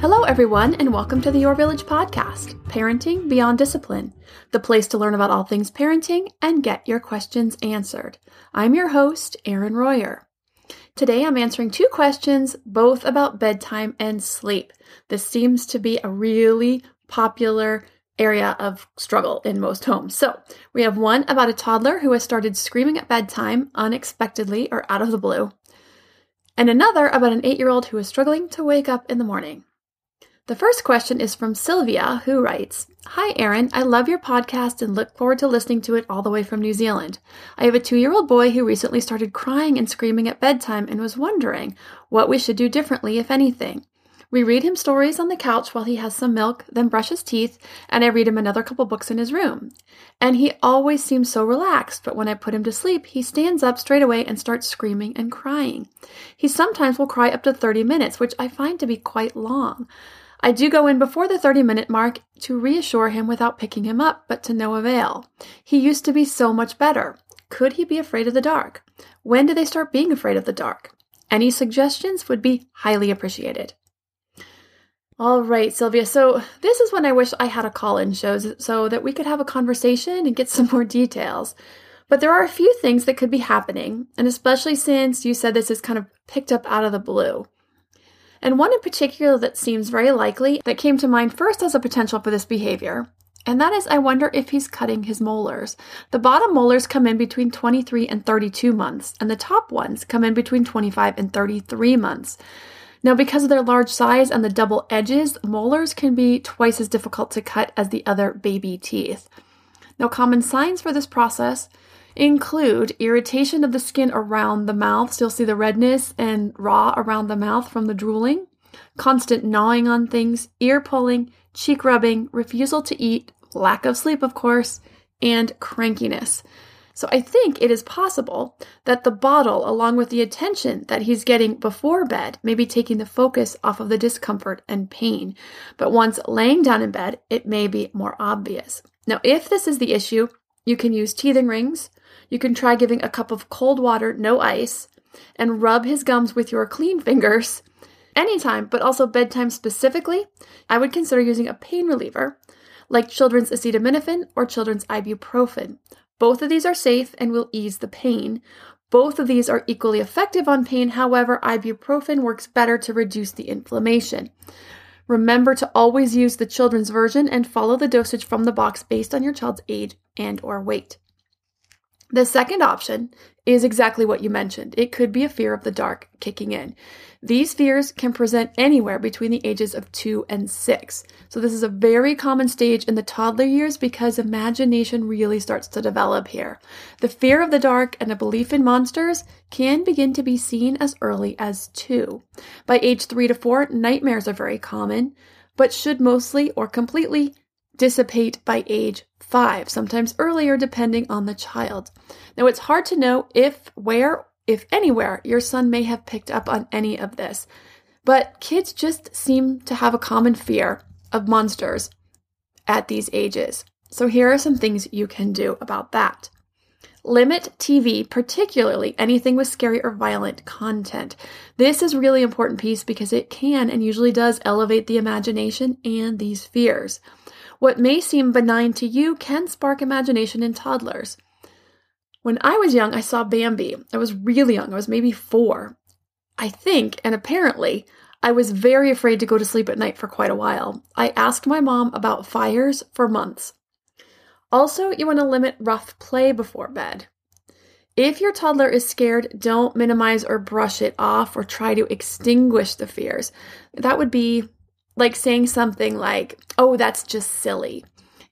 Hello, everyone, and welcome to the Your Village podcast, Parenting Beyond Discipline, the place to learn about all things parenting and get your questions answered. I'm your host, Erin Royer. Today I'm answering two questions, both about bedtime and sleep. This seems to be a really popular area of struggle in most homes. So, we have one about a toddler who has started screaming at bedtime unexpectedly or out of the blue, and another about an eight year old who is struggling to wake up in the morning. The first question is from Sylvia, who writes Hi, Erin. I love your podcast and look forward to listening to it all the way from New Zealand. I have a two year old boy who recently started crying and screaming at bedtime and was wondering what we should do differently, if anything. We read him stories on the couch while he has some milk, then brush his teeth, and I read him another couple books in his room. And he always seems so relaxed, but when I put him to sleep, he stands up straight away and starts screaming and crying. He sometimes will cry up to 30 minutes, which I find to be quite long. I do go in before the 30 minute mark to reassure him without picking him up, but to no avail. He used to be so much better. Could he be afraid of the dark? When do they start being afraid of the dark? Any suggestions would be highly appreciated. All right, Sylvia. So, this is when I wish I had a call in show so that we could have a conversation and get some more details. But there are a few things that could be happening, and especially since you said this is kind of picked up out of the blue and one in particular that seems very likely that came to mind first as a potential for this behavior. And that is, I wonder if he's cutting his molars. The bottom molars come in between 23 and 32 months, and the top ones come in between 25 and 33 months. Now, because of their large size and the double edges, molars can be twice as difficult to cut as the other baby teeth. Now, common signs for this process include irritation of the skin around the mouth. So you'll see the redness and raw around the mouth from the drooling, constant gnawing on things, ear pulling, cheek rubbing, refusal to eat, lack of sleep, of course, and crankiness. So I think it is possible that the bottle, along with the attention that he's getting before bed, may be taking the focus off of the discomfort and pain. But once laying down in bed, it may be more obvious. Now, if this is the issue, you can use teething rings, you can try giving a cup of cold water, no ice, and rub his gums with your clean fingers anytime, but also bedtime specifically. I would consider using a pain reliever like children's acetaminophen or children's ibuprofen. Both of these are safe and will ease the pain. Both of these are equally effective on pain, however, ibuprofen works better to reduce the inflammation. Remember to always use the children's version and follow the dosage from the box based on your child's age and or weight. The second option is exactly what you mentioned. It could be a fear of the dark kicking in. These fears can present anywhere between the ages of two and six. So, this is a very common stage in the toddler years because imagination really starts to develop here. The fear of the dark and a belief in monsters can begin to be seen as early as two. By age three to four, nightmares are very common, but should mostly or completely dissipate by age five, sometimes earlier, depending on the child. Now, it's hard to know if, where, if anywhere, your son may have picked up on any of this, but kids just seem to have a common fear of monsters at these ages. So, here are some things you can do about that. Limit TV, particularly anything with scary or violent content. This is really important piece because it can and usually does elevate the imagination and these fears. What may seem benign to you can spark imagination in toddlers. When I was young, I saw Bambi. I was really young, I was maybe four. I think, and apparently, I was very afraid to go to sleep at night for quite a while. I asked my mom about fires for months. Also, you want to limit rough play before bed. If your toddler is scared, don't minimize or brush it off or try to extinguish the fears. That would be like saying something like, oh, that's just silly.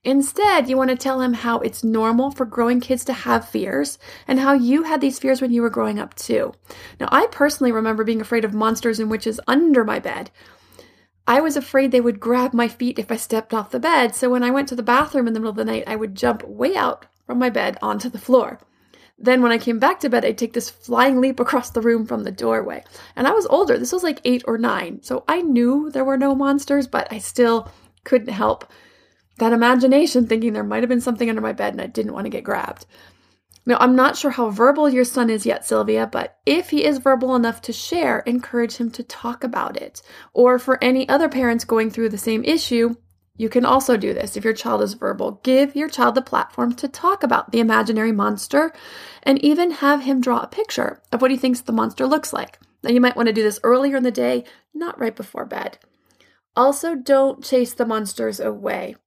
Instead, you want to tell him how it's normal for growing kids to have fears and how you had these fears when you were growing up too. Now, I personally remember being afraid of monsters and witches under my bed. I was afraid they would grab my feet if I stepped off the bed, so when I went to the bathroom in the middle of the night, I would jump way out from my bed onto the floor. Then, when I came back to bed, I'd take this flying leap across the room from the doorway. And I was older, this was like eight or nine, so I knew there were no monsters, but I still couldn't help that imagination thinking there might have been something under my bed and I didn't want to get grabbed. Now, I'm not sure how verbal your son is yet, Sylvia, but if he is verbal enough to share, encourage him to talk about it. Or for any other parents going through the same issue, you can also do this if your child is verbal. Give your child the platform to talk about the imaginary monster and even have him draw a picture of what he thinks the monster looks like. Now, you might want to do this earlier in the day, not right before bed. Also, don't chase the monsters away.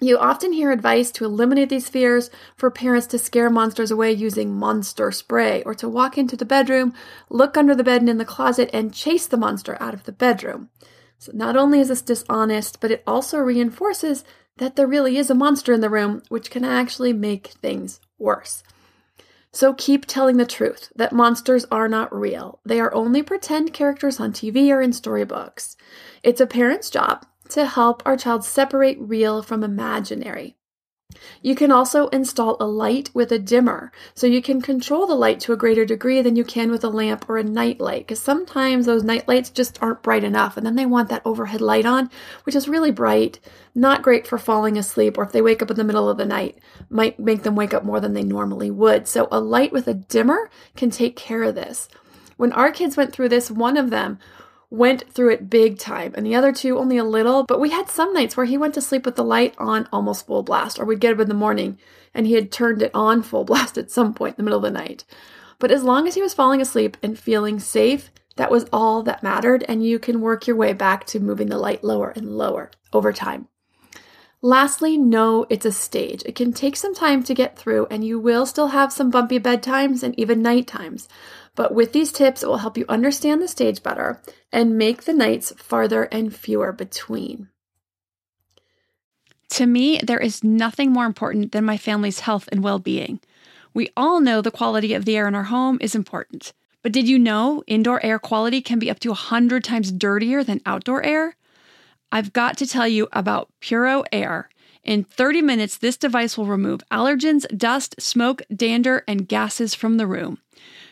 You often hear advice to eliminate these fears for parents to scare monsters away using monster spray or to walk into the bedroom, look under the bed and in the closet, and chase the monster out of the bedroom. So, not only is this dishonest, but it also reinforces that there really is a monster in the room, which can actually make things worse. So, keep telling the truth that monsters are not real. They are only pretend characters on TV or in storybooks. It's a parent's job to help our child separate real from imaginary. You can also install a light with a dimmer, so you can control the light to a greater degree than you can with a lamp or a night light, because sometimes those night lights just aren't bright enough, and then they want that overhead light on, which is really bright, not great for falling asleep, or if they wake up in the middle of the night, might make them wake up more than they normally would. So a light with a dimmer can take care of this. When our kids went through this, one of them went through it big time, and the other two only a little. But we had some nights where he went to sleep with the light on almost full blast, or we'd get up in the morning and he had turned it on full blast at some point in the middle of the night. But as long as he was falling asleep and feeling safe, that was all that mattered, and you can work your way back to moving the light lower and lower over time. Lastly, know it's a stage. It can take some time to get through, and you will still have some bumpy bedtimes and even night times. But with these tips, it will help you understand the stage better and make the nights farther and fewer between. To me, there is nothing more important than my family's health and well being. We all know the quality of the air in our home is important. But did you know indoor air quality can be up to 100 times dirtier than outdoor air? I've got to tell you about Puro Air. In 30 minutes, this device will remove allergens, dust, smoke, dander, and gases from the room.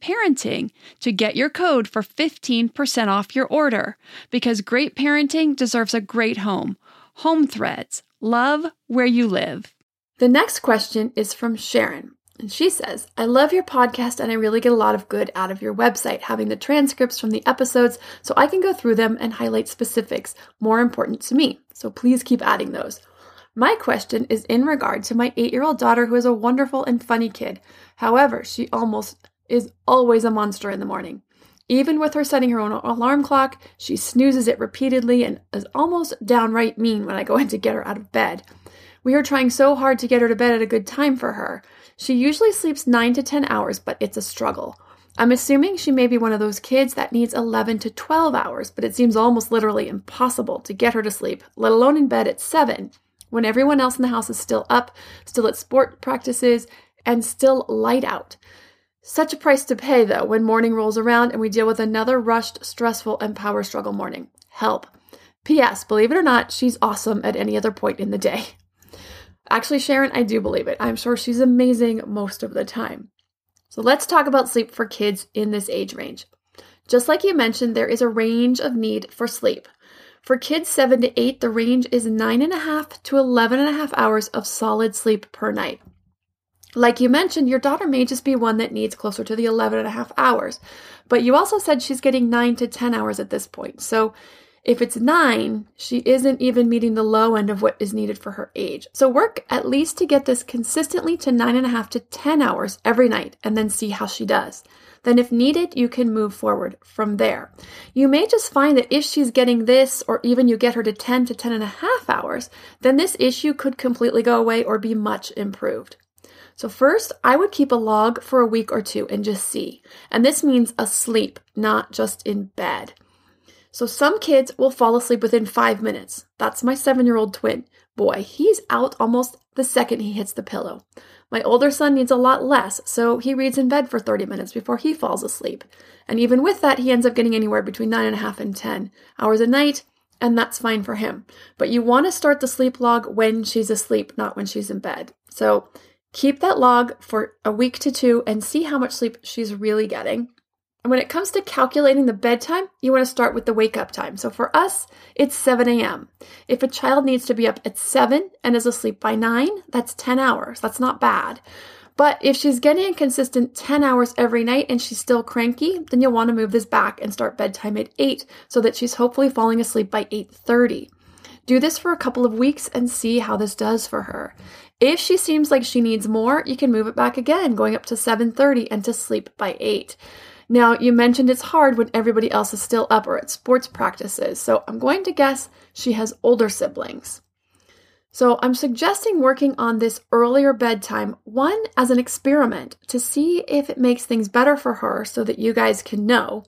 parenting to get your code for 15% off your order because great parenting deserves a great home. Home Threads. Love where you live. The next question is from Sharon. And she says, I love your podcast and I really get a lot of good out of your website, having the transcripts from the episodes so I can go through them and highlight specifics more important to me. So please keep adding those. My question is in regard to my eight year old daughter who is a wonderful and funny kid. However, she almost is always a monster in the morning. Even with her setting her own alarm clock, she snoozes it repeatedly and is almost downright mean when I go in to get her out of bed. We are trying so hard to get her to bed at a good time for her. She usually sleeps 9 to 10 hours, but it's a struggle. I'm assuming she may be one of those kids that needs 11 to 12 hours, but it seems almost literally impossible to get her to sleep, let alone in bed at 7, when everyone else in the house is still up, still at sport practices, and still light out. Such a price to pay, though, when morning rolls around and we deal with another rushed, stressful, and power struggle morning. Help. P.S. Believe it or not, she's awesome at any other point in the day. Actually, Sharon, I do believe it. I'm sure she's amazing most of the time. So let's talk about sleep for kids in this age range. Just like you mentioned, there is a range of need for sleep. For kids 7 to 8, the range is 9.5 to 11.5 hours of solid sleep per night. Like you mentioned, your daughter may just be one that needs closer to the 11.5 hours, but you also said she's getting 9 to 10 hours at this point. So if it's nine, she isn't even meeting the low end of what is needed for her age. So work at least to get this consistently to nine and a half to 10 hours every night and then see how she does. Then, if needed, you can move forward from there. You may just find that if she's getting this, or even you get her to 10 to 10 and a half hours, then this issue could completely go away or be much improved. So, first, I would keep a log for a week or two and just see. And this means asleep, not just in bed. So some kids will fall asleep within five minutes. That's my seven year old twin. Boy, he's out almost the second he hits the pillow. My older son needs a lot less, so he reads in bed for 30 minutes before he falls asleep. And even with that, he ends up getting anywhere between 9.5 and 10 hours a night, and that's fine for him. But you want to start the sleep log when she's asleep, not when she's in bed. So keep that log for a week to two and see how much sleep she's really getting. And when it comes to calculating the bedtime, you want to start with the wake up time. So for us, it's 7 a.m. If a child needs to be up at 7 and is asleep by 9, that's 10 hours. That's not bad. But if she's getting a consistent 10 hours every night and she's still cranky, then you'll want to move this back and start bedtime at 8 so that she's hopefully falling asleep by 8:30. Do this for a couple of weeks and see how this does for her. If she seems like she needs more, you can move it back again, going up to 7:30 and to sleep by 8. Now, you mentioned it's hard when everybody else is still up or at sports practices, so I'm going to guess she has older siblings. So I'm suggesting working on this earlier bedtime, one as an experiment to see if it makes things better for her so that you guys can know.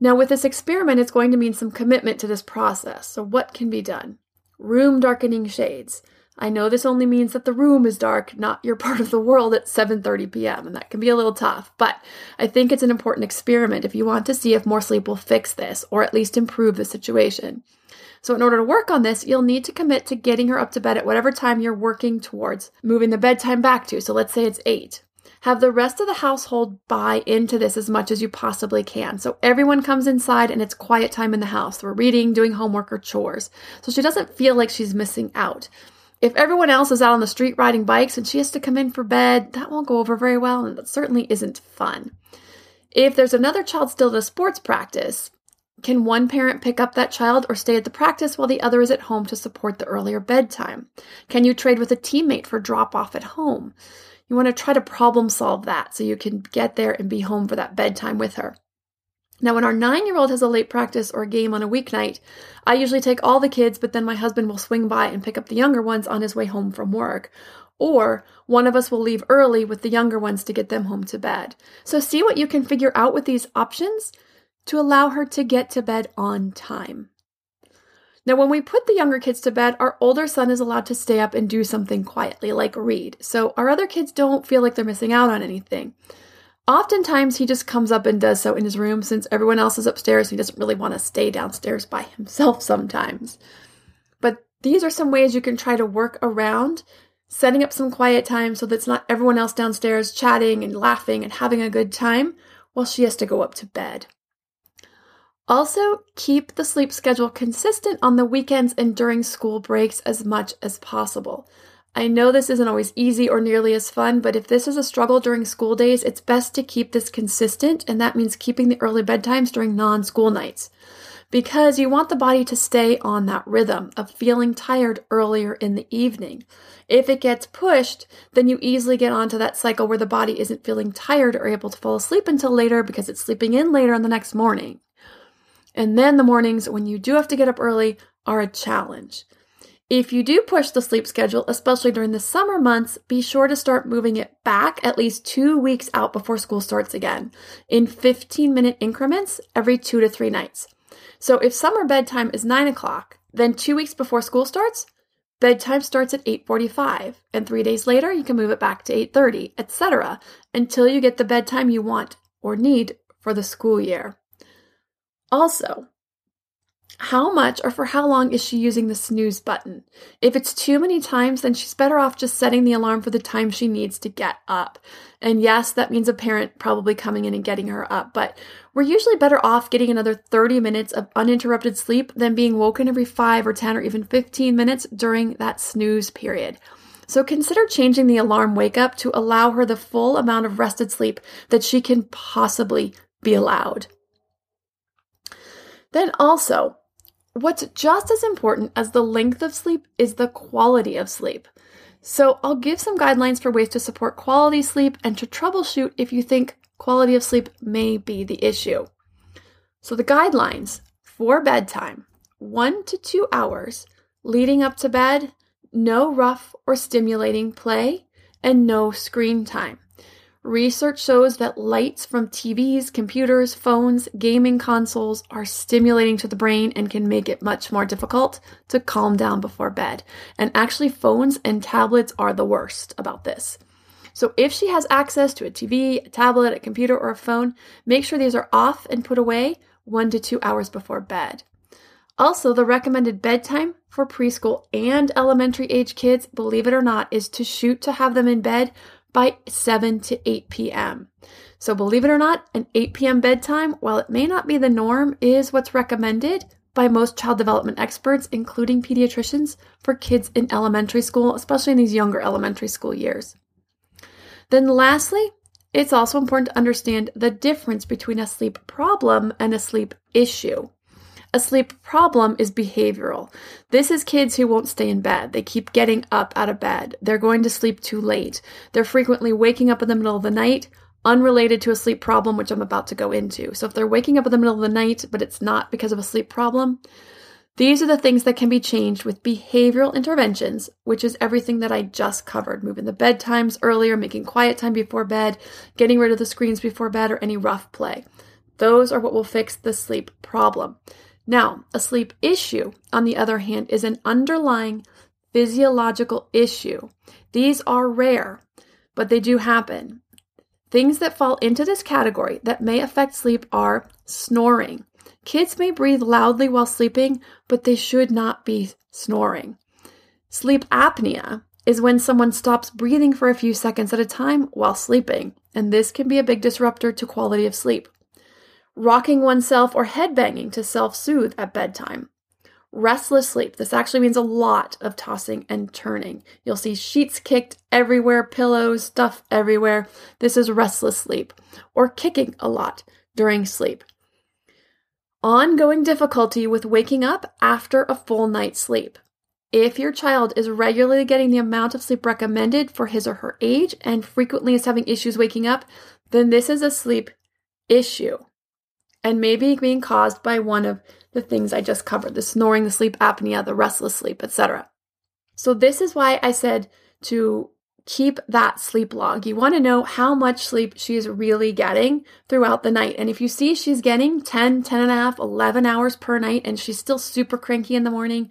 Now, with this experiment, it's going to mean some commitment to this process. So, what can be done? Room darkening shades. I know this only means that the room is dark, not your part of the world at 7:30 p.m., and that can be a little tough, but I think it's an important experiment if you want to see if more sleep will fix this or at least improve the situation. So in order to work on this, you'll need to commit to getting her up to bed at whatever time you're working towards moving the bedtime back to. So let's say it's 8. Have the rest of the household buy into this as much as you possibly can. So everyone comes inside and it's quiet time in the house. We're reading, doing homework, or chores. So she doesn't feel like she's missing out. If everyone else is out on the street riding bikes and she has to come in for bed, that won't go over very well and that certainly isn't fun. If there's another child still at a sports practice, can one parent pick up that child or stay at the practice while the other is at home to support the earlier bedtime? Can you trade with a teammate for drop off at home? You want to try to problem solve that so you can get there and be home for that bedtime with her. Now, when our nine year old has a late practice or game on a weeknight, I usually take all the kids, but then my husband will swing by and pick up the younger ones on his way home from work. Or one of us will leave early with the younger ones to get them home to bed. So, see what you can figure out with these options to allow her to get to bed on time. Now, when we put the younger kids to bed, our older son is allowed to stay up and do something quietly, like read. So our other kids don't feel like they're missing out on anything. Oftentimes, he just comes up and does so in his room since everyone else is upstairs. He doesn't really want to stay downstairs by himself sometimes. But these are some ways you can try to work around setting up some quiet time so that it's not everyone else downstairs chatting and laughing and having a good time while she has to go up to bed. Also, keep the sleep schedule consistent on the weekends and during school breaks as much as possible. I know this isn't always easy or nearly as fun, but if this is a struggle during school days, it's best to keep this consistent, and that means keeping the early bedtimes during non school nights. Because you want the body to stay on that rhythm of feeling tired earlier in the evening. If it gets pushed, then you easily get onto that cycle where the body isn't feeling tired or able to fall asleep until later because it's sleeping in later on the next morning. And then the mornings when you do have to get up early are a challenge. If you do push the sleep schedule, especially during the summer months, be sure to start moving it back at least two weeks out before school starts again, in 15 minute increments every two to three nights. So if summer bedtime is 9 o'clock, then two weeks before school starts, bedtime starts at 8.45, and three days later you can move it back to 8.30, etc., until you get the bedtime you want or need for the school year. Also, how much or for how long is she using the snooze button? If it's too many times, then she's better off just setting the alarm for the time she needs to get up. And yes, that means a parent probably coming in and getting her up, but we're usually better off getting another 30 minutes of uninterrupted sleep than being woken every 5 or 10 or even 15 minutes during that snooze period. So consider changing the alarm wake up to allow her the full amount of rested sleep that she can possibly be allowed. Then also, what's just as important as the length of sleep is the quality of sleep. So, I'll give some guidelines for ways to support quality sleep and to troubleshoot if you think quality of sleep may be the issue. So, the guidelines for bedtime one to two hours leading up to bed, no rough or stimulating play, and no screen time. Research shows that lights from TVs, computers, phones, gaming consoles are stimulating to the brain and can make it much more difficult to calm down before bed. And actually, phones and tablets are the worst about this. So, if she has access to a TV, a tablet, a computer, or a phone, make sure these are off and put away one to two hours before bed. Also, the recommended bedtime for preschool and elementary age kids, believe it or not, is to shoot to have them in bed by 7 to 8 p.m. So, believe it or not, an 8 p.m. bedtime, while it may not be the norm, is what's recommended by most child development experts, including pediatricians, for kids in elementary school, especially in these younger elementary school years. Then, lastly, it's also important to understand the difference between a sleep problem and a sleep issue. A sleep problem is behavioral. This is kids who won't stay in bed. They keep getting up out of bed. They're going to sleep too late. They're frequently waking up in the middle of the night, unrelated to a sleep problem, which I'm about to go into. So if they're waking up in the middle of the night, but it's not because of a sleep problem, these are the things that can be changed with behavioral interventions, which is everything that I just covered moving the bedtimes earlier, making quiet time before bed, getting rid of the screens before bed, or any rough play. Those are what will fix the sleep problem. Now, a sleep issue, on the other hand, is an underlying physiological issue. These are rare, but they do happen. Things that fall into this category that may affect sleep are snoring. Kids may breathe loudly while sleeping, but they should not be snoring. Sleep apnea is when someone stops breathing for a few seconds at a time while sleeping, and this can be a big disruptor to quality of sleep rocking oneself or headbanging to self soothe at bedtime. Restless sleep. This actually means a lot of tossing and turning. You'll see sheets kicked everywhere, pillows, stuff everywhere. This is restless sleep. Or kicking a lot during sleep. Ongoing difficulty with waking up after a full night's sleep. If your child is regularly getting the amount of sleep recommended for his or her age and frequently is having issues waking up, then this is a sleep issue and maybe being caused by one of the things I just covered the snoring, the sleep apnea, the restless sleep, etc. So, this is why I said to keep that sleep log. You want to know how much sleep she's really getting throughout the night. And if you see she's getting 10, 10 and a half, 11 hours per night, and she's still super cranky in the morning,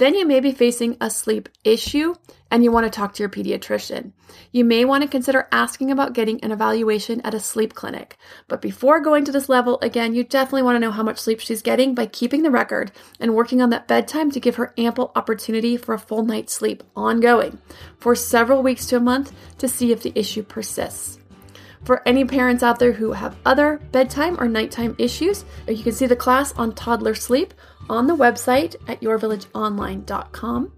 then you may be facing a sleep issue and you want to talk to your pediatrician. You may want to consider asking about getting an evaluation at a sleep clinic. But before going to this level, again, you definitely want to know how much sleep she's getting by keeping the record and working on that bedtime to give her ample opportunity for a full night's sleep ongoing for several weeks to a month to see if the issue persists. For any parents out there who have other bedtime or nighttime issues, you can see the class on toddler sleep on the website at yourvillageonline.com.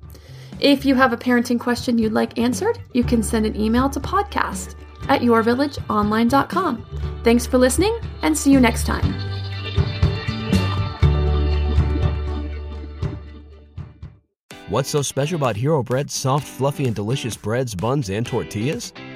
If you have a parenting question you'd like answered, you can send an email to podcast at yourvillageonline.com. Thanks for listening and see you next time. What's so special about Hero Bread's soft, fluffy, and delicious breads, buns, and tortillas?